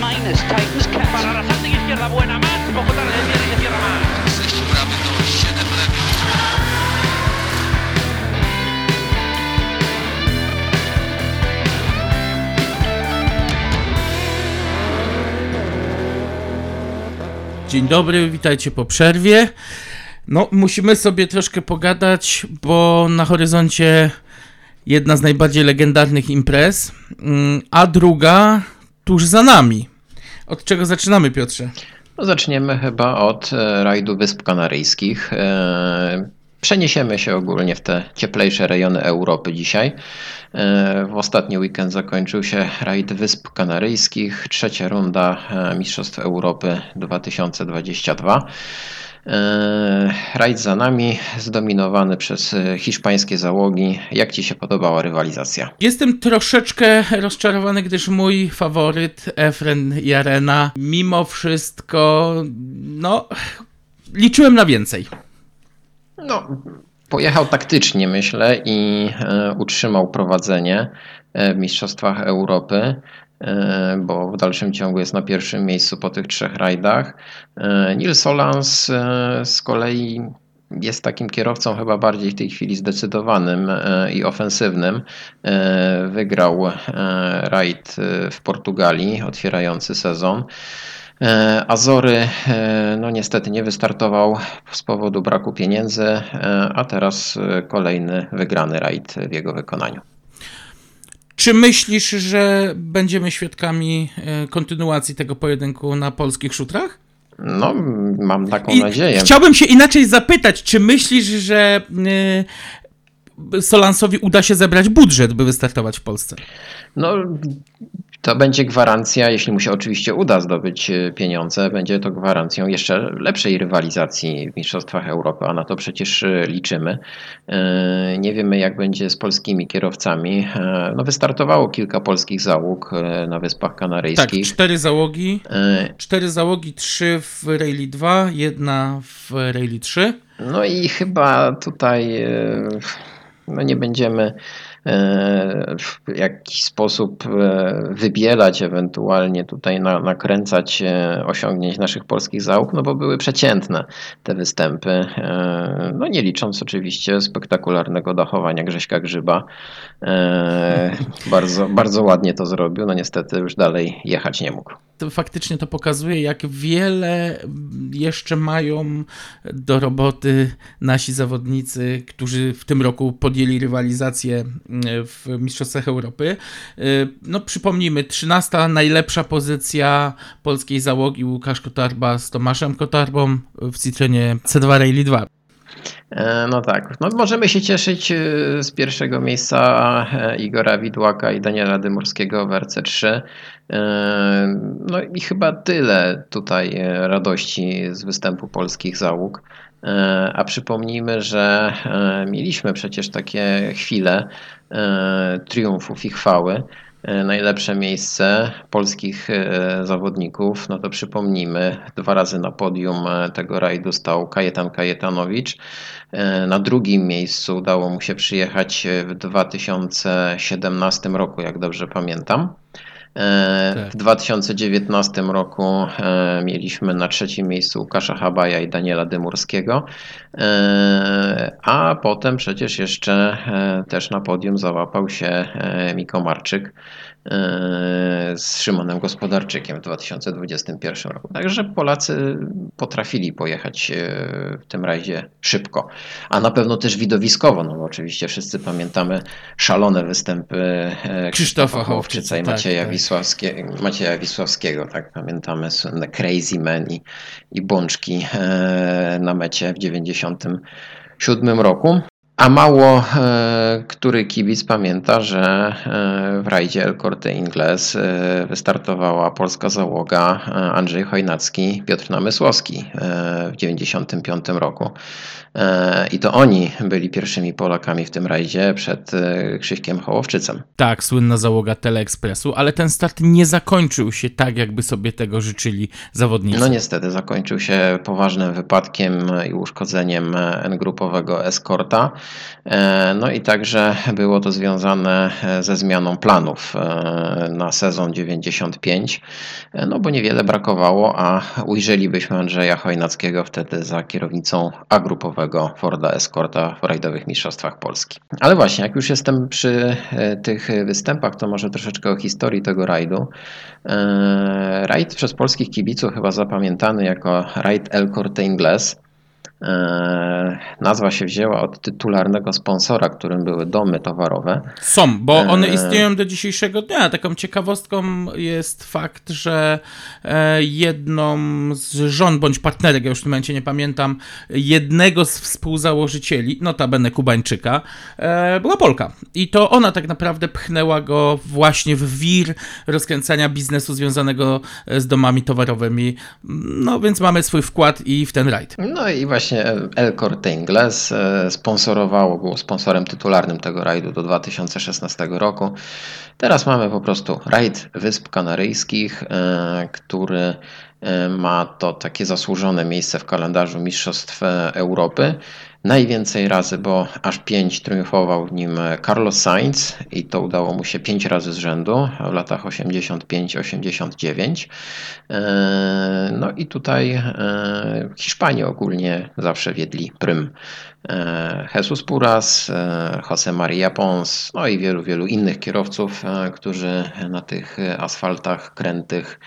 Minus tightens catch. Para la salta izquierda, buena más. Poco tarde, viene y se cierra más. 6 prawy to 7 lewy. Dzień dobry, witajcie po przerwie. No, musimy sobie troszkę pogadać, bo na horyzoncie jedna z najbardziej legendarnych imprez, mm, a druga tuż za nami. Od czego zaczynamy, Piotrze? No zaczniemy chyba od e, rajdu Wysp Kanaryjskich. E, Przeniesiemy się ogólnie w te cieplejsze rejony Europy dzisiaj. E, W ostatni weekend zakończył się rajd Wysp Kanaryjskich, trzecia runda Mistrzostw Europy 2022. E, Rajd za nami, zdominowany przez e, hiszpańskie załogi. Jak Ci się podobała rywalizacja? Jestem troszeczkę rozczarowany, gdyż mój faworyt, Efren Jarena, mimo wszystko, no, liczyłem na więcej. No, pojechał taktycznie, myślę, i e, utrzymał prowadzenie w Mistrzostwach Europy, bo w dalszym ciągu jest na pierwszym miejscu po tych trzech rajdach. E, Nils Solans e, z kolei jest takim kierowcą chyba bardziej w tej chwili zdecydowanym e, i ofensywnym. E, Wygrał e, rajd e, w Portugalii, otwierający sezon. E, Azory, e, no niestety nie wystartował z powodu braku pieniędzy, e, a teraz e, kolejny wygrany rajd w jego wykonaniu. Czy myślisz, że będziemy świadkami e, kontynuacji tego pojedynku na polskich szutrach? No, mam taką I nadzieję. Chciałbym się inaczej zapytać, czy myślisz, że y, Solansowi uda się zebrać budżet, by wystartować w Polsce? No, to będzie gwarancja, jeśli mu się oczywiście uda zdobyć e, pieniądze, będzie to gwarancją jeszcze lepszej rywalizacji w Mistrzostwach Europy, a na to przecież e, liczymy. E, Nie wiemy, jak będzie z polskimi kierowcami. No, wystartowało kilka polskich załóg na Wyspach Tak, Kanaryjskich. cztery załogi. Cztery załogi, trzy w Rally 2, jedna w Rally 3. No i chyba tutaj no nie będziemy e, w jakiś sposób e, wybielać, ewentualnie tutaj na, nakręcać e, osiągnięć naszych polskich załóg, no bo były przeciętne te występy. No nie licząc oczywiście spektakularnego dachowania Grześka Grzyba. Bardzo, bardzo ładnie to zrobił, no niestety już dalej jechać nie mógł. Faktycznie to pokazuje, jak wiele jeszcze mają do roboty nasi zawodnicy, którzy w tym roku podjęli rywalizację y, w Mistrzostwach Europy. Y, No przypomnijmy, 13 najlepsza pozycja polskiej załogi Łukasz Kotarba z Tomaszem Kotarbą w Citroenie C2 Rally 2. E, No tak, no możemy się cieszyć e, z pierwszego miejsca e, Igora Widłaka i Daniela Dymurskiego w RC3. No i chyba tyle tutaj e, radości z występu polskich załóg. E, A przypomnijmy, że e, mieliśmy przecież takie chwile triumfów i chwały. Najlepsze miejsce polskich zawodników, no to przypomnijmy, dwa razy na podium tego rajdu stał Kajetan Kajetanowicz. Na drugim miejscu udało mu się przyjechać w 2017 roku, jak dobrze pamiętam. E, Tak. W 2019 roku e, mieliśmy na trzecim miejscu Łukasza Habaja i Daniela Dymurskiego, E, a potem przecież jeszcze też na podium załapał się Miko Marczyk z Szymonem Gospodarczykiem w 2021 roku. Także Polacy potrafili pojechać e, w tym rajdzie szybko, a na pewno też widowiskowo, no bo oczywiście wszyscy pamiętamy szalone występy e, Krzysztofa Hołowczyca i tak, Macieja, tak. Wisławskie, Macieja Wisławskiego, tak pamiętamy słynne Crazy Man i, i bączki e, na mecie w 97 roku. A mało e, który kibic pamięta, że e, w rajdzie El Corte Inglés e, wystartowała polska załoga e, Andrzej Chojnacki, Piotr Namysłowski e, w 95 roku. E, I to oni byli pierwszymi Polakami w tym rajdzie przed Krzyśkiem Hołowczycem. Tak, słynna załoga Teleekspresu, ale ten start nie zakończył się tak, jakby sobie tego życzyli zawodnicy. No niestety zakończył się poważnym wypadkiem i uszkodzeniem N-grupowego eskorta. No i także było to związane ze zmianą planów na sezon 95, no bo niewiele brakowało, a ujrzelibyśmy Andrzeja Chojnackiego wtedy za kierownicą A-grupowego Forda Escorta w rajdowych mistrzostwach Polski. Ale właśnie, jak już jestem przy tych występach, to może troszeczkę o historii tego rajdu. Rajd przez polskich kibiców chyba zapamiętany jako rajd El Corte Inglés. E, nazwa się wzięła od tytularnego sponsora, którym były domy towarowe. Są, bo one e, istnieją do dzisiejszego dnia. Taką ciekawostką jest fakt, że e, jedną z żon bądź partnerek, ja już w tym momencie nie pamiętam, jednego z współzałożycieli, notabene Kubańczyka, była Polka. I to ona tak naprawdę pchnęła go właśnie w wir rozkręcania biznesu związanego z domami towarowymi. No więc mamy swój wkład i w ten rajd. No i właśnie właśnie El Corte Inglés e, sponsorowało, było sponsorem tytularnym tego rajdu do 2016 roku. Teraz mamy po prostu rajd Wysp Kanaryjskich, e, który e, ma to takie zasłużone miejsce w kalendarzu Mistrzostw Europy. Najwięcej razy, bo aż pięć triumfował w nim Carlos Sainz i to udało mu się pięć razy z rzędu w latach 85-89. E, no i tutaj e, Hiszpanie ogólnie zawsze wiedli prym. E, Jesus Puras, Jose Maria Pons, no i wielu, wielu innych kierowców, którzy na tych asfaltach krętych,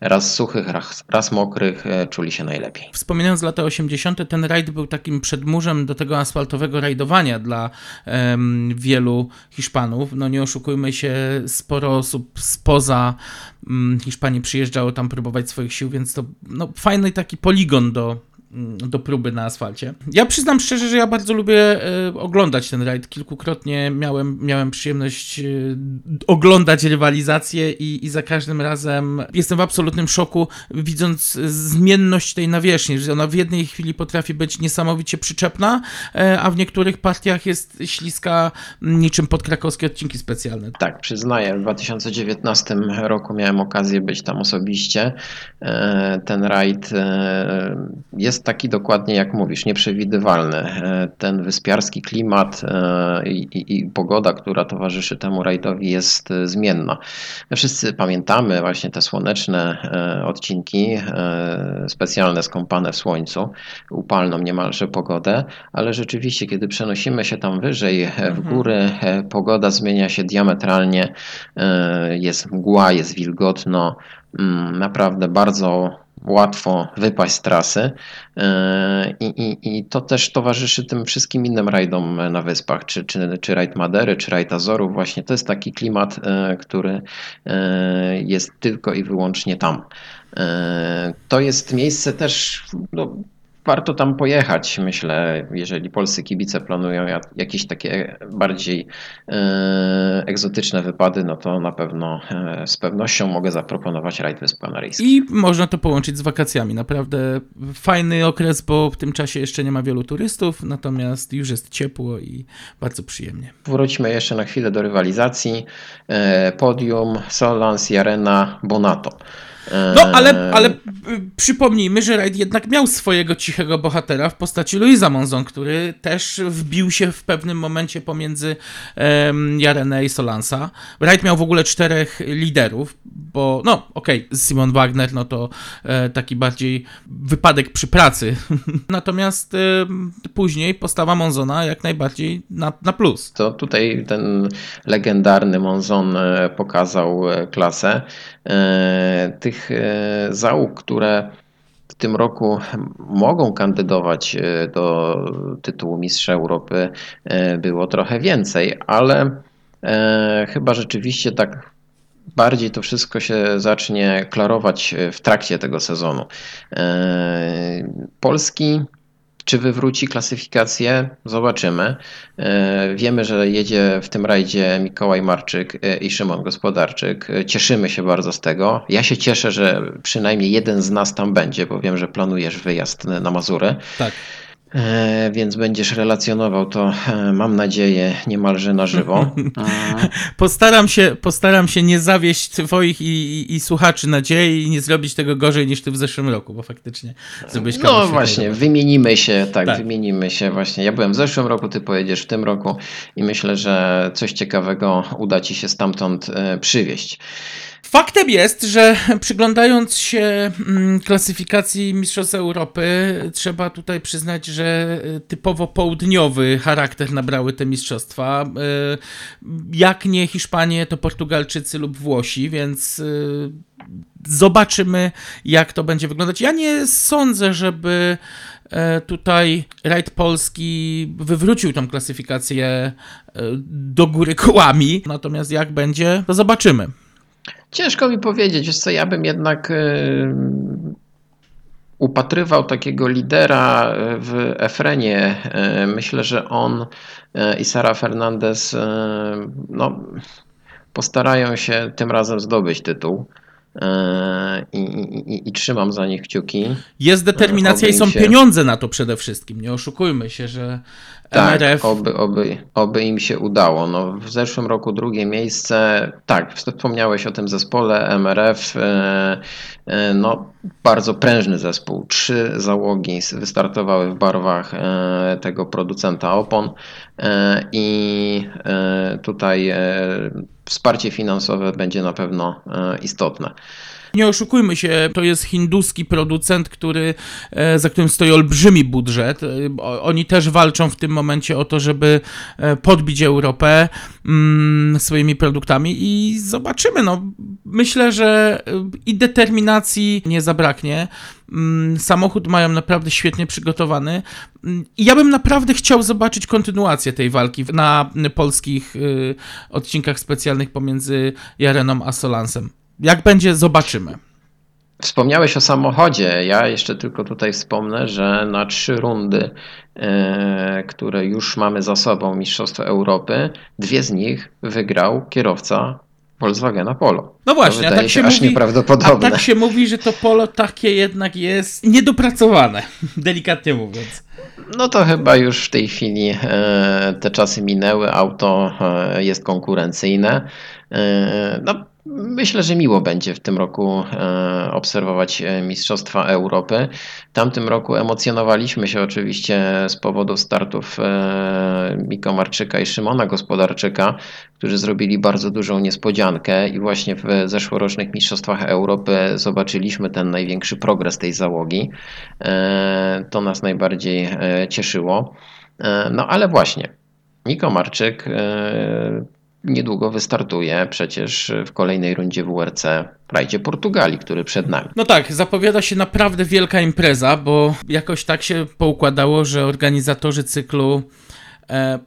raz suchych, raz, raz mokrych, czuli się najlepiej. Wspominając lata 80., ten rajd był takim przedmurzem do tego asfaltowego rajdowania dla um, wielu Hiszpanów. No nie oszukujmy się, sporo osób spoza um, Hiszpanii przyjeżdżało tam próbować swoich sił, więc to no, fajny taki poligon do do próby na asfalcie. Ja przyznam szczerze, że ja bardzo lubię e, oglądać ten rajd. Kilkukrotnie miałem, miałem przyjemność e, oglądać rywalizację i, i za każdym razem jestem w absolutnym szoku, widząc zmienność tej nawierzchni, że ona w jednej chwili potrafi być niesamowicie przyczepna, e, a w niektórych partiach jest śliska niczym podkrakowskie odcinki specjalne. Tak, przyznaję, w 2019 roku miałem okazję być tam osobiście. Ten rajd jest jest taki dokładnie jak mówisz, nieprzewidywalny. E, ten wyspiarski klimat e, i, i, i, pogoda, która towarzyszy temu rajdowi jest e, zmienna. My wszyscy pamiętamy właśnie te słoneczne odcinki, specjalne skąpane w słońcu, upalną niemalże pogodę, ale rzeczywiście, kiedy przenosimy się tam wyżej w mhm. góry, pogoda zmienia się diametralnie, jest mgła, jest wilgotno, mm, naprawdę bardzo łatwo wypaść z trasy e, I, i, i, to też towarzyszy tym wszystkim innym rajdom na wyspach, czy, czy, czy rajd Madery, czy rajd Azorów. Właśnie to jest taki klimat, e, który e, jest tylko i wyłącznie tam. To jest miejsce też no, warto tam pojechać, myślę, jeżeli polscy kibice planują jakieś takie bardziej e, egzotyczne wypady, no to na pewno e, z pewnością mogę zaproponować rajd Wysp Kanaryjskich. I można to połączyć z wakacjami. Naprawdę fajny okres, bo w tym czasie jeszcze nie ma wielu turystów, natomiast już jest ciepło i bardzo przyjemnie. Wróćmy jeszcze na chwilę do rywalizacji. E, podium, Solans, Jarena, Bonato. No, ale, ale przypomnijmy, że Raid jednak miał swojego cichego bohatera w postaci Luisa Monzon, który też wbił się w pewnym momencie pomiędzy um, Jarenę i Solansa. Raid miał w ogóle czterech liderów, bo no okej, okay, Simon Wagner no to e, taki bardziej wypadek przy pracy. Natomiast e, później postawa Monzona jak najbardziej na, na plus. To tutaj ten legendarny Monzon e, pokazał e, klasę. E, tych e, załóg, które w tym roku mogą kandydować e, do tytułu Mistrza Europy, było trochę więcej, ale chyba rzeczywiście tak bardziej to wszystko się zacznie klarować w trakcie tego sezonu. Polski czy wywróci klasyfikację? Zobaczymy. E, wiemy, że jedzie w tym rajdzie Mikołaj Marczyk e, i Szymon Gospodarczyk. E, cieszymy się bardzo z tego. Ja się cieszę, że przynajmniej jeden z nas tam będzie, bo wiem, że planujesz wyjazd na Mazury. Tak. E, więc będziesz relacjonował to, e, mam nadzieję, niemalże na żywo. Postaram się, postaram się nie zawieść twoich i, i, i słuchaczy nadziei i nie zrobić tego gorzej niż ty w zeszłym roku, bo faktycznie zrobiłeś No właśnie, wymienimy się, tak, Tak. wymienimy się właśnie. Ja byłem w zeszłym roku, ty pojedziesz w tym roku i myślę, że coś ciekawego uda ci się stamtąd e, przywieźć. Faktem jest, że przyglądając się mm, klasyfikacji Mistrzostw Europy, trzeba tutaj przyznać, że y, typowo południowy charakter nabrały te mistrzostwa. Y, Jak nie Hiszpanie, to Portugalczycy lub Włosi, więc y, zobaczymy, jak to będzie wyglądać. Ja nie sądzę, żeby e, tutaj rajd polski wywrócił tą klasyfikację e, do góry kołami. Natomiast jak będzie, to zobaczymy. Ciężko mi powiedzieć, wiesz co, ja bym jednak y, upatrywał takiego lidera w Efrenie. Y, Myślę, że on y, i Sara Fernandez y, no, postarają się tym razem zdobyć tytuł. Y, I, i, I trzymam za nich kciuki. Jest determinacja i są się- pieniądze na to przede wszystkim. Nie oszukujmy się, że Tak, MRF. oby, oby, oby im się udało. No, w zeszłym roku drugie miejsce, tak, wspomniałeś o tym zespole MRF, e, e, no, bardzo prężny zespół. Trzy załogi wystartowały w barwach e, tego producenta opon i tutaj wsparcie finansowe będzie na pewno istotne. Nie oszukujmy się, to jest hinduski producent, który, e, za którym stoi olbrzymi budżet. E, Oni też walczą w tym momencie o to, żeby e, podbić Europę mm, swoimi produktami i zobaczymy. No, myślę, że i determinacji nie zabraknie. Mm, Samochód mają naprawdę świetnie przygotowany. Mm, ja bym naprawdę chciał zobaczyć kontynuację tej walki na polskich odcinkach specjalnych pomiędzy Jareną a Solansem. Jak będzie, zobaczymy. Wspomniałeś o samochodzie. Ja jeszcze tylko tutaj wspomnę, że na trzy rundy, e, które już mamy za sobą Mistrzostwa Europy, dwie z nich wygrał kierowca Volkswagena Polo. No właśnie, to a tak się aż mówi, a nieprawdopodobne. tak się mówi, że to polo takie jednak jest niedopracowane, delikatnie mówiąc. No to chyba już w tej chwili e, te czasy minęły, auto e, jest konkurencyjne. No, myślę, że miło będzie w tym roku e, obserwować e, Mistrzostwa Europy. W tamtym roku emocjonowaliśmy się oczywiście z powodu startów e, Miko Marczyka i Szymona Gospodarczyka, którzy zrobili bardzo dużą niespodziankę i właśnie w zeszłorocznych Mistrzostwach Europy zobaczyliśmy ten największy progres tej załogi. To nas najbardziej cieszyło. No ale właśnie, Niko Marczyk niedługo wystartuje przecież w kolejnej rundzie WRC w rajdzie Portugalii, który przed nami. No tak, zapowiada się naprawdę wielka impreza, bo jakoś tak się poukładało, że organizatorzy cyklu e,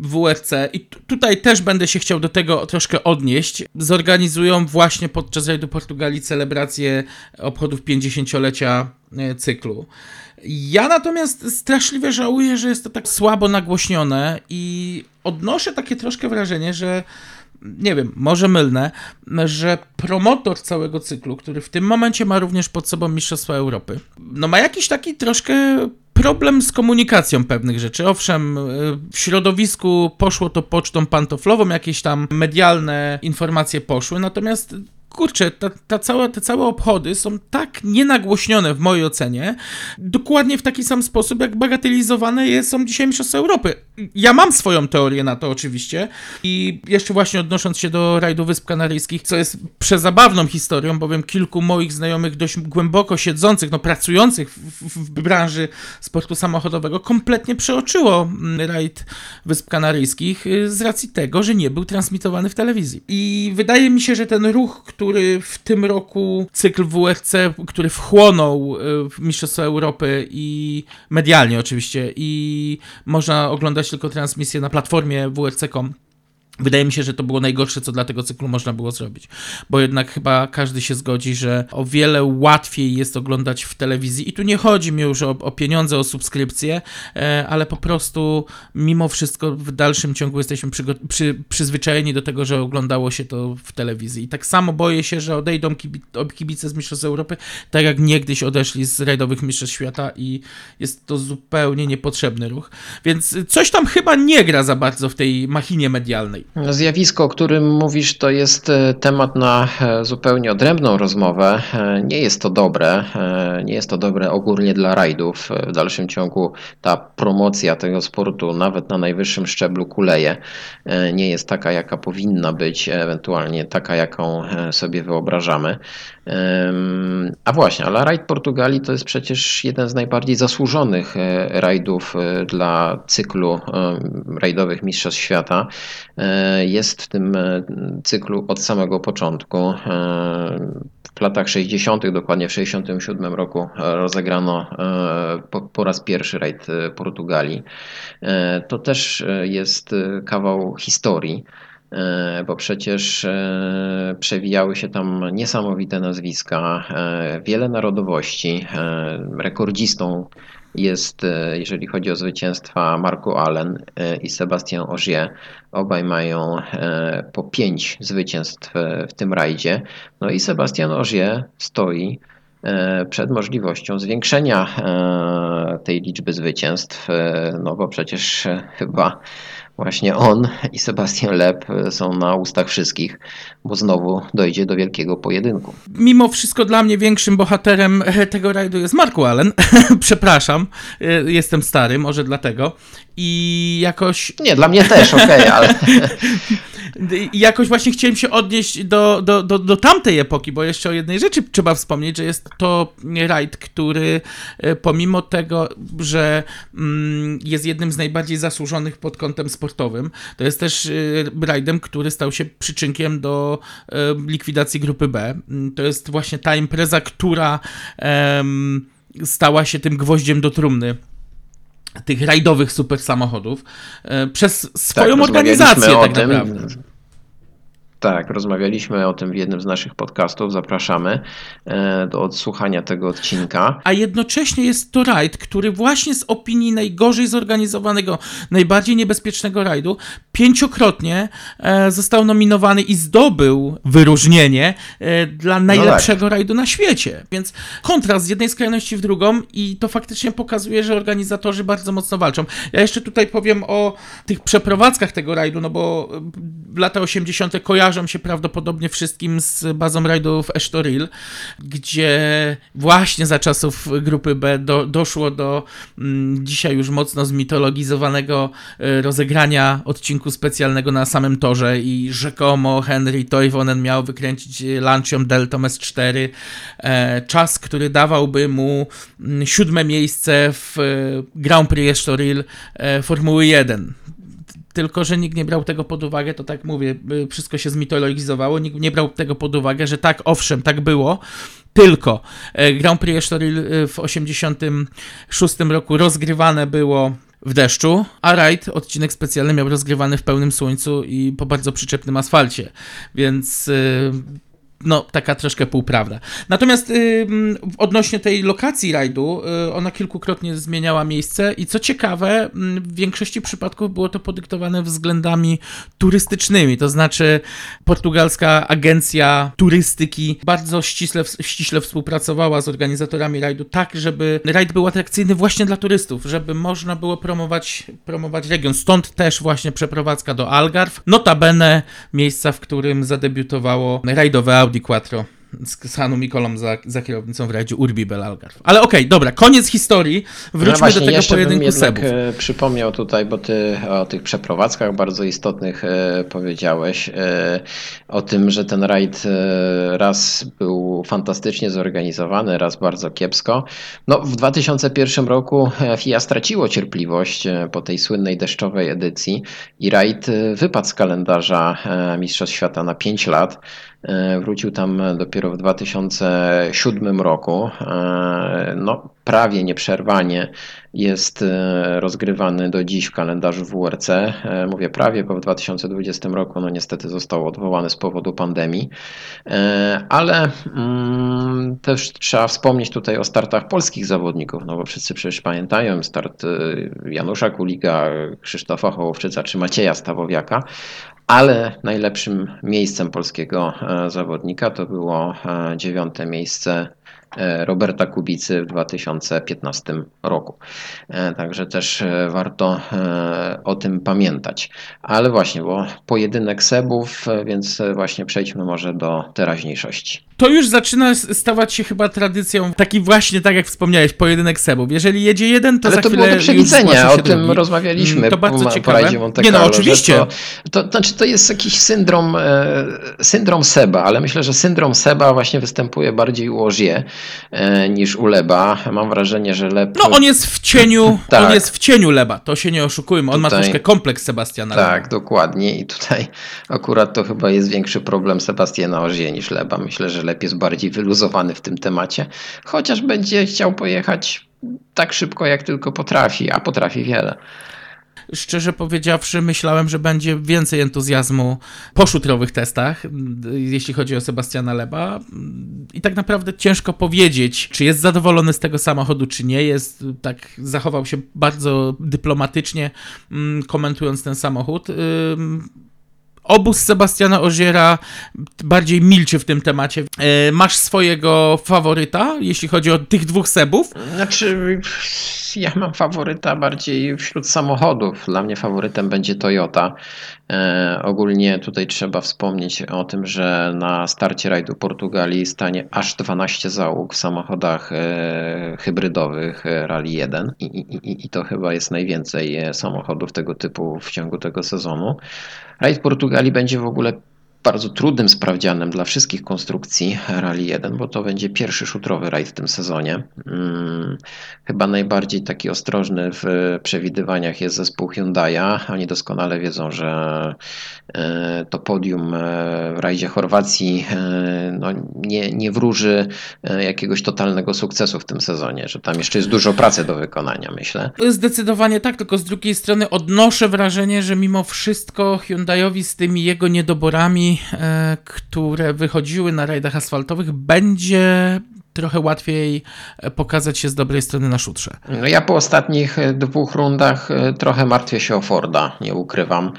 WRC, i tu- tutaj też będę się chciał do tego troszkę odnieść, zorganizują właśnie podczas rajdu Portugalii celebrację obchodów 50-lecia e, cyklu. Ja natomiast straszliwie żałuję, że jest to tak słabo nagłośnione i odnoszę takie troszkę wrażenie, że nie wiem, może mylne, że promotor całego cyklu, który w tym momencie ma również pod sobą Mistrzostwa Europy, no ma jakiś taki troszkę problem z komunikacją pewnych rzeczy. Owszem, y, w środowisku poszło to pocztą pantoflową, jakieś tam medialne informacje poszły, natomiast kurczę, ta, ta cała, te całe obchody są tak nienagłośnione w mojej ocenie, dokładnie w taki sam sposób, jak bagatelizowane są dzisiaj Mistrzostwa Europy. Ja mam swoją teorię na to oczywiście i jeszcze właśnie odnosząc się do rajdu Wysp Kanaryjskich, co jest przezabawną historią, bowiem kilku moich znajomych dość głęboko siedzących, no pracujących w, w, w branży sportu samochodowego kompletnie przeoczyło mm, rajd Wysp Kanaryjskich y, z racji tego, że nie był transmitowany w telewizji. I wydaje mi się, że ten ruch, który w tym roku cykl WRC, który wchłonął w Mistrzostwa Europy i medialnie oczywiście i można oglądać tylko transmisję na platformie WRC.com Wydaje mi się, że to było najgorsze, co dla tego cyklu można było zrobić, bo jednak chyba każdy się zgodzi, że o wiele łatwiej jest oglądać w telewizji i tu nie chodzi mi już o, o pieniądze, o subskrypcje, e, ale po prostu mimo wszystko w dalszym ciągu jesteśmy przy, przyzwyczajeni do tego, że oglądało się to w telewizji. I tak samo boję się, że odejdą kibi, kibice z Mistrzostw Europy, tak jak niegdyś odeszli z rajdowych Mistrzostw Świata i jest to zupełnie niepotrzebny ruch. Więc coś tam chyba nie gra za bardzo w tej machinie medialnej. Zjawisko, o którym mówisz, to jest e, temat na e, zupełnie odrębną rozmowę. E, nie jest to dobre. Nie jest to dobre ogólnie dla rajdów. W dalszym ciągu ta promocja tego sportu, nawet na najwyższym szczeblu, kuleje. Nie jest taka, jaka powinna być, ewentualnie taka, jaką sobie wyobrażamy. A właśnie, ale rajd Portugalii to jest przecież jeden z najbardziej zasłużonych rajdów dla cyklu rajdowych Mistrzostw Świata jest w tym e, cyklu od samego początku. E, w latach 60., dokładnie w 67 roku rozegrano e, po, po raz pierwszy rajd Portugalii. To też jest kawał historii bo przecież przewijały się tam niesamowite nazwiska, wiele narodowości. Rekordzistą jest, e, jeżeli chodzi o zwycięstwa, Marco Allen e, i Sebastian Ogier. Obaj mają e, po pięć zwycięstw w tym rajdzie. No i Sebastian Ogier stoi przed możliwością zwiększenia tej liczby zwycięstw, no bo przecież chyba Właśnie on i Sebastian Lep są na ustach wszystkich, bo znowu dojdzie do wielkiego pojedynku. Mimo wszystko dla mnie większym bohaterem tego rajdu jest Marku Allen. Przepraszam, jestem stary, może dlatego. I jakoś. Nie, dla mnie też, okej, okay, ale. I jakoś właśnie chciałem się odnieść do, do, do, do tamtej epoki, bo jeszcze o jednej rzeczy trzeba wspomnieć, że jest to rajd, który e, pomimo tego, że mm, jest jednym z najbardziej zasłużonych pod kątem sportowym, to jest też e, rajdem, który stał się przyczynkiem do e, likwidacji grupy B. Mm, to jest właśnie ta impreza, która stała się tym gwoździem do trumny tych rajdowych super samochodów przez swoją tak, organizację tak naprawdę. Tak, rozmawialiśmy o tym w jednym z naszych podcastów. Zapraszamy e, do odsłuchania tego odcinka. A jednocześnie jest to rajd, który właśnie z opinii najgorzej zorganizowanego, najbardziej niebezpiecznego rajdu, pięciokrotnie e, został nominowany i zdobył wyróżnienie e, dla najlepszego no tak. rajdu na świecie. Więc kontrast z jednej skrajności w drugą i to faktycznie pokazuje, że organizatorzy bardzo mocno walczą. Ja jeszcze tutaj powiem o tych przeprowadzkach tego rajdu, no bo lata 80. kojarzą kojarzą się prawdopodobnie wszystkim z bazą rajdów Estoril, gdzie właśnie za czasów grupy B do, doszło do mm, dzisiaj już mocno zmitologizowanego y, rozegrania odcinku specjalnego na samym torze i rzekomo Henry Toivonen miał wykręcić Lancią Delta S4. E, czas, który dawałby mu mm, siódme miejsce w y, Grand Prix Estoril e, Formuły 1 tylko że nikt nie brał tego pod uwagę, to tak mówię, y, wszystko się zmitologizowało, nikt nie brał tego pod uwagę, że tak, owszem, tak było, tylko e, Grand Prix Estoril y, w 86 roku rozgrywane było w deszczu, a rajd, odcinek specjalny miał rozgrywany w pełnym słońcu i po bardzo przyczepnym asfalcie, więc y, no, taka troszkę półprawda. Natomiast yy, odnośnie tej lokacji rajdu, yy, ona kilkukrotnie zmieniała miejsce i co ciekawe, w większości przypadków było to podyktowane względami turystycznymi, to znaczy portugalska agencja turystyki bardzo ściśle, ściśle współpracowała z organizatorami rajdu tak, żeby rajd był atrakcyjny właśnie dla turystów, żeby można było promować, promować region. Stąd też właśnie przeprowadzka do Algarve, notabene miejsca, w którym zadebiutowało rajdowe auto Audi Quattro z Hanu Mikolą za, za kierownicą w rajdzie Urbi Belalgarw. Ale okej, okay, dobra, koniec historii. Wróćmy no właśnie, do tego pojedynku sebów. E, przypomniał tutaj, bo ty o tych przeprowadzkach bardzo istotnych e, powiedziałeś, e, o tym, że ten rajd raz był fantastycznie zorganizowany, raz bardzo kiepsko. No, w 2001 roku FIA straciło cierpliwość po tej słynnej deszczowej edycji i rajd wypadł z kalendarza Mistrzostw Świata na 5 lat. E, wrócił tam dopiero w 2007 roku. E, no, prawie nieprzerwanie jest e, rozgrywany do dziś w kalendarzu WRC. Mówię prawie, bo w 2020 roku no niestety został odwołany z powodu pandemii. Ale mm, też trzeba wspomnieć tutaj o startach polskich zawodników, no bo wszyscy przecież pamiętają start Janusza Kulika, Krzysztofa Hołowczyca czy Macieja Stawowiaka, ale najlepszym miejscem polskiego e, zawodnika to było e, dziewiąte miejsce E, Roberta Kubicy w 2015 roku. Także też warto o tym pamiętać. Ale właśnie, bo pojedynek Sebów, więc właśnie przejdźmy może do teraźniejszości. To już zaczyna stawać się chyba tradycją, taki właśnie, tak jak wspomniałeś, pojedynek Sebów. Jeżeli jedzie jeden, to Ale za to chwilę było do przewidzenia, o tym drugi. rozmawialiśmy Mm, to bardzo po, ciekawe. Monte Nie no, oczywiście. To, to, znaczy to jest jakiś syndrom, syndrom Seba, ale myślę, że syndrom Seba właśnie występuje bardziej u Ożie, E, niż u Leba. Mam wrażenie, że Leb... No on jest w cieniu, tak. on jest w cieniu Leba, to się nie oszukujmy. On Tutaj... ma troszkę kompleks Sebastiana Leba. Tak, dokładnie i tutaj akurat to chyba jest większy problem Sebastiana Ożie niż Leba. Myślę, że Leb jest bardziej wyluzowany w tym temacie, chociaż będzie chciał pojechać tak szybko jak tylko potrafi, a potrafi wiele szczerze powiedziawszy, myślałem, że będzie więcej entuzjazmu po szutrowych testach, jeśli chodzi o Sebastiana Leba. I tak naprawdę ciężko powiedzieć, czy jest zadowolony z tego samochodu, czy nie. Jest tak, zachował się bardzo dyplomatycznie, mm, komentując ten samochód. Obóz Sebastiana Oziera bardziej milczy w tym temacie. E, masz swojego faworyta, jeśli chodzi o tych dwóch Sebów? Znaczy, ja mam faworyta bardziej wśród samochodów. Dla mnie faworytem będzie Toyota. E, ogólnie tutaj trzeba wspomnieć o tym, że na starcie rajdu Portugalii stanie aż 12 załóg w samochodach e, hybrydowych Rally 1 I, i, i to chyba jest najwięcej samochodów tego typu w ciągu tego sezonu. Rajd Portugalii będzie w ogóle bardzo trudnym sprawdzianem dla wszystkich konstrukcji Rally 1, bo to będzie pierwszy szutrowy rajd w tym sezonie. Hmm, chyba najbardziej taki ostrożny w przewidywaniach jest zespół Hyundai'a. Oni doskonale wiedzą, że to podium e, w rajdzie Chorwacji e, no, nie, nie wróży jakiegoś totalnego sukcesu w tym sezonie, że tam jeszcze jest dużo pracy do wykonania, myślę. Zdecydowanie tak, tylko z drugiej strony odnoszę wrażenie, że mimo wszystko Hyundaiowi z tymi jego niedoborami E, które wychodziły na rajdach asfaltowych, będzie trochę łatwiej e, pokazać się z dobrej strony na szutrze. No ja po ostatnich e, dwóch rundach trochę martwię się o Forda, nie ukrywam.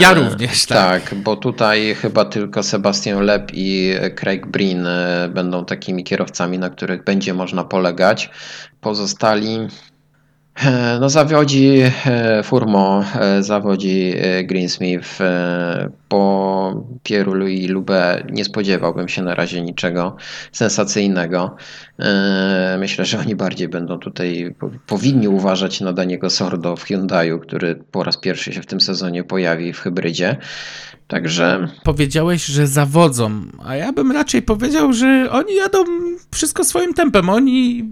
Ja również, tak. Tak, bo tutaj chyba tylko Sebastian Leb i Craig Breen będą takimi kierowcami, na których będzie można polegać. Pozostali no zawodzi Furmo, zawodzi Greensmith, po Pieru Louis Lube nie spodziewałbym się na razie niczego sensacyjnego. E, myślę, że oni bardziej będą tutaj, powinni uważać na Daniego Sordo w Hyundaiu, który po raz pierwszy się w tym sezonie pojawi w hybrydzie. Także. Powiedziałeś, że zawodzą, a ja bym raczej powiedział, że oni jadą wszystko swoim tempem. Oni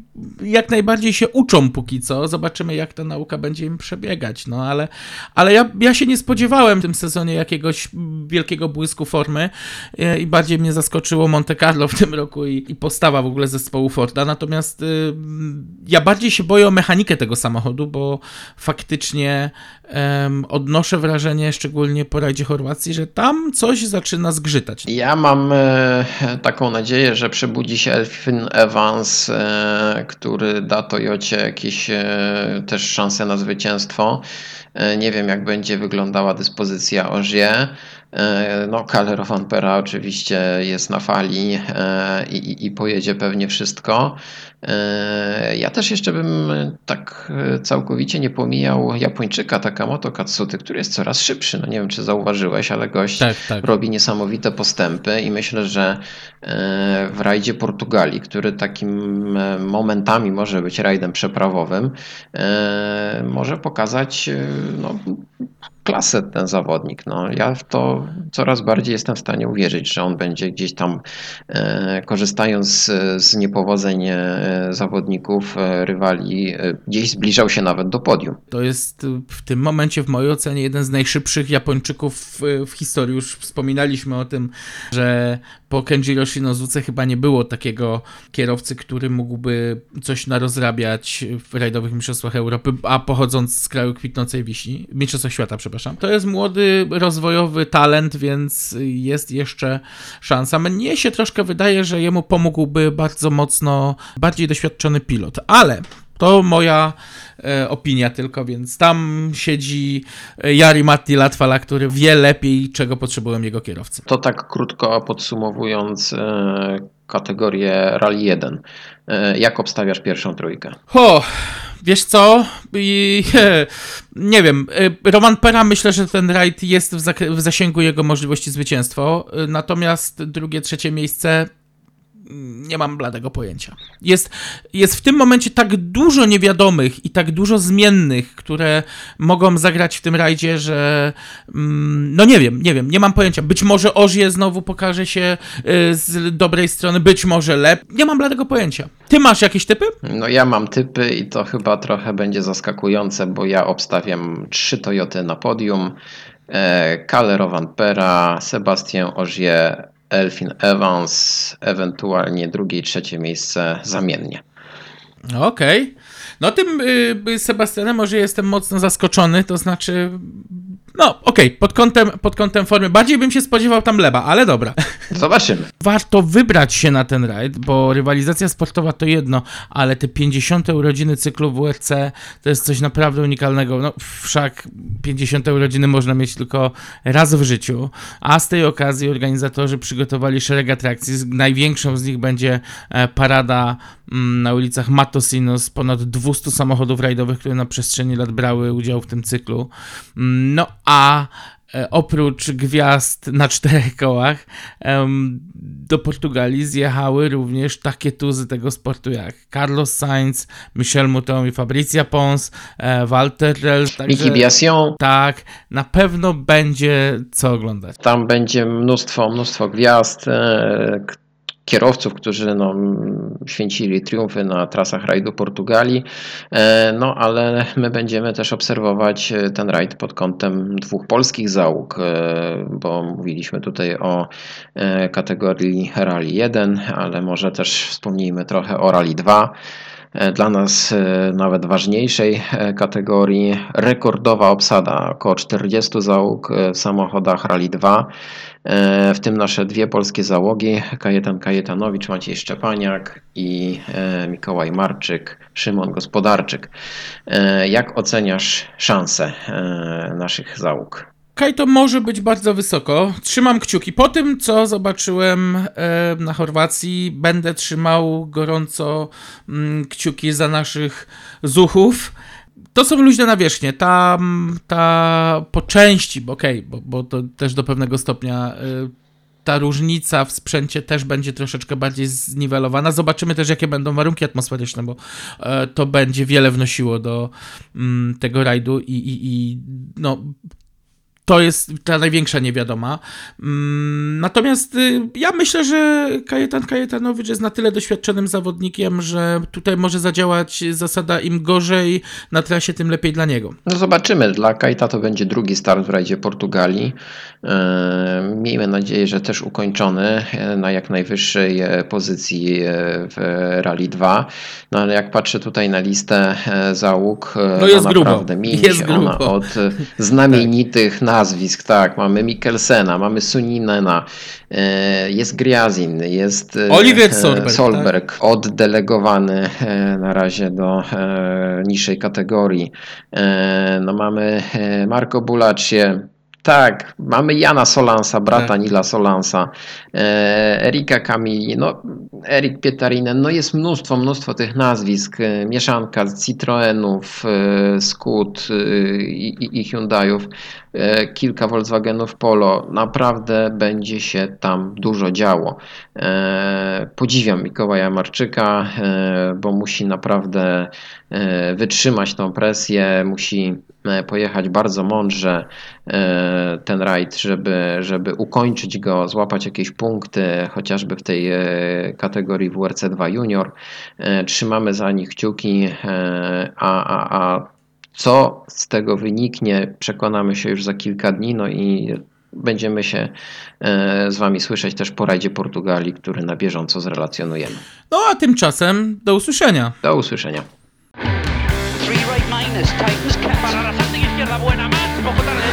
jak najbardziej się uczą póki co. Zobaczymy, jak ta nauka będzie im przebiegać. No ale, ale ja, ja się nie spodziewałem w tym sezonie jakiegoś wielkiego błysku formy e, i bardziej mnie zaskoczyło Monte Carlo w tym roku i, i postawa w ogóle zespołu Forda. Natomiast y, ja bardziej się boję o mechanikę tego samochodu, bo faktycznie odnoszę wrażenie, szczególnie po rajdzie Chorwacji, że tam coś zaczyna zgrzytać. Ja mam e, taką nadzieję, że przebudzi się Elfin Evans, e, który da Toyocie jakieś też szanse na zwycięstwo. Nie wiem, jak będzie wyglądała dyspozycja Ożie. E, no, Kaler Pera oczywiście jest na fali e, i, i pojedzie pewnie wszystko. E, ja też jeszcze bym tak całkowicie nie pomijał Japończyka Takamoto Katsuty, który jest coraz szybszy. No nie wiem, czy zauważyłeś, ale gość tak, tak. robi niesamowite postępy i myślę, że w rajdzie Portugalii, który takim momentami może być rajdem przeprawowym, może pokazać no, klasę ten zawodnik. No, ja w to coraz bardziej jestem w stanie uwierzyć, że on będzie gdzieś tam e, korzystając z, niepowodzeń e, zawodników, e, rywali, e, gdzieś zbliżał się nawet do podium. To jest w tym momencie, w mojej ocenie, jeden z najszybszych Japończyków w, historii. Już wspominaliśmy o tym, że po Kenjiro Shinozuce chyba nie było takiego kierowcy, który mógłby coś narozrabiać w rajdowych mistrzostwach Europy, a pochodząc z kraju kwitnącej wiśni, mistrzostwach świata, przepraszam. To jest młody, rozwojowy talent, więc jest jeszcze szansa. Mnie się troszkę wydaje, że jemu pomógłby bardzo mocno bardziej doświadczony pilot, ale to moja e, opinia tylko, więc tam siedzi e, Jari Matti Latwala, który wie lepiej, czego potrzebują jego kierowcy. To tak krótko podsumowując e, kategorię Rally 1. E, jak obstawiasz pierwszą trójkę? Ho, wiesz co? I, nie wiem. e, Roman Pera myślę, że ten rajd jest w, w zasięgu jego możliwości zwycięstwa. e, Natomiast drugie, trzecie miejsce nie mam bladego pojęcia. Jest, jest w tym momencie tak dużo niewiadomych i tak dużo zmiennych, które mogą zagrać w tym rajdzie, że mm, no nie wiem, nie wiem, nie mam pojęcia. Być może Ożie znowu pokaże się y, z dobrej strony, być może lepiej. Nie mam bladego pojęcia. Ty masz jakieś typy? No ja mam typy i to chyba trochę będzie zaskakujące, bo ja obstawiam trzy Toyoty na podium. E, Kalle Rovanpera, Sebastian Ogier, Elfin Evans, ewentualnie drugie i trzecie miejsce zamiennie. Okej. No tym y, Sebastianem może jestem mocno zaskoczony, to znaczy no okej, pod, kątem, pod kątem formy bardziej bym się spodziewał tam Leba, ale dobra. Zobaczymy. Warto wybrać się na ten rajd, bo rywalizacja sportowa to jedno, ale te 50. urodziny cyklu WRC to jest coś naprawdę unikalnego. No wszak 50. urodziny można mieć tylko raz w życiu, a z tej okazji organizatorzy przygotowali szereg atrakcji. Największą z nich będzie e, parada mm, na ulicach Matosino z ponad 200 samochodów rajdowych, które na przestrzeni lat brały udział w tym cyklu. Mm, No a e, oprócz gwiazd na czterech kołach do Portugalii zjechały również takie tuzy tego sportu jak Carlos Sainz, Michel Mouton i Fabrizia Pons, e, Walter Rell. Biasion, Tak, na pewno będzie co oglądać. tam będzie mnóstwo, mnóstwo gwiazd, e, kierowców, którzy no, święcili triumfy na trasach rajdu Portugalii, E, no ale my będziemy też obserwować e, ten rajd pod kątem dwóch polskich załóg, e, bo mówiliśmy tutaj o kategorii Rally 1, ale może też wspomnijmy trochę o Rally 2. E, Dla nas nawet ważniejszej kategorii rekordowa obsada, około 40 załóg w samochodach Rally 2, e, w tym nasze dwie polskie załogi, Kajetan Kajetanowicz, Maciej Szczepaniak i e, Mikołaj Marczyk, Szymon Gospodarczyk. E, Jak oceniasz szanse e, naszych załóg? Kaj to może być bardzo wysoko. Trzymam kciuki. Po tym, co zobaczyłem e, na Chorwacji, będę trzymał gorąco mm, kciuki za naszych zuchów. To są luźne nawierzchnie. Ta, ta po części, bo okej, bo, bo to też do pewnego stopnia e, ta różnica w sprzęcie też będzie troszeczkę bardziej zniwelowana. Zobaczymy też, jakie będą warunki atmosferyczne, bo e, to będzie wiele wnosiło do mm, tego rajdu i, i, i no, to jest ta największa niewiadoma. Mm, Natomiast y, ja myślę, że Kajetan Kajetanowicz jest na tyle doświadczonym zawodnikiem, że tutaj może zadziałać zasada im gorzej na trasie, tym lepiej dla niego. No zobaczymy. Dla Kajta to będzie drugi start w rajdzie Portugalii. E, Miejmy nadzieję, że też ukończony e, na jak najwyższej e, pozycji w Rally 2. No ale jak patrzę tutaj na listę załóg, No jest to grubo. naprawdę mieni Jest grubo. od znamienitych nazwisk. Tak, mamy Mikkelsena, mamy Suninena, e, jest Griazin, jest e, Oliver e, Solberg, Solberg oddelegowany e, na razie do niższej kategorii. No mamy Marco Bulacie. Tak, mamy Jana Solansa, brata Tak. Nila Solansa, e, Erika Kamili, no Erik Pietarinen, no jest mnóstwo, mnóstwo tych nazwisk, e, mieszanka z Citroenów, e, e, i, i, Hyundaiów, kilka Volkswagenów Polo, naprawdę będzie się tam dużo działo. Podziwiam Mikołaja Marczyka, bo musi naprawdę wytrzymać tą presję, musi pojechać bardzo mądrze e, ten rajd, żeby, żeby ukończyć go, złapać jakieś punkty, chociażby w tej e, kategorii WRC 2 Junior. E, Trzymamy za nich kciuki, e, a, a, a co z tego wyniknie, przekonamy się już za kilka dni, no i będziemy się e, z Wami słyszeć też po rajdzie Portugalii, który na bieżąco zrelacjonujemy. No a tymczasem do usłyszenia. Do usłyszenia. Bogotá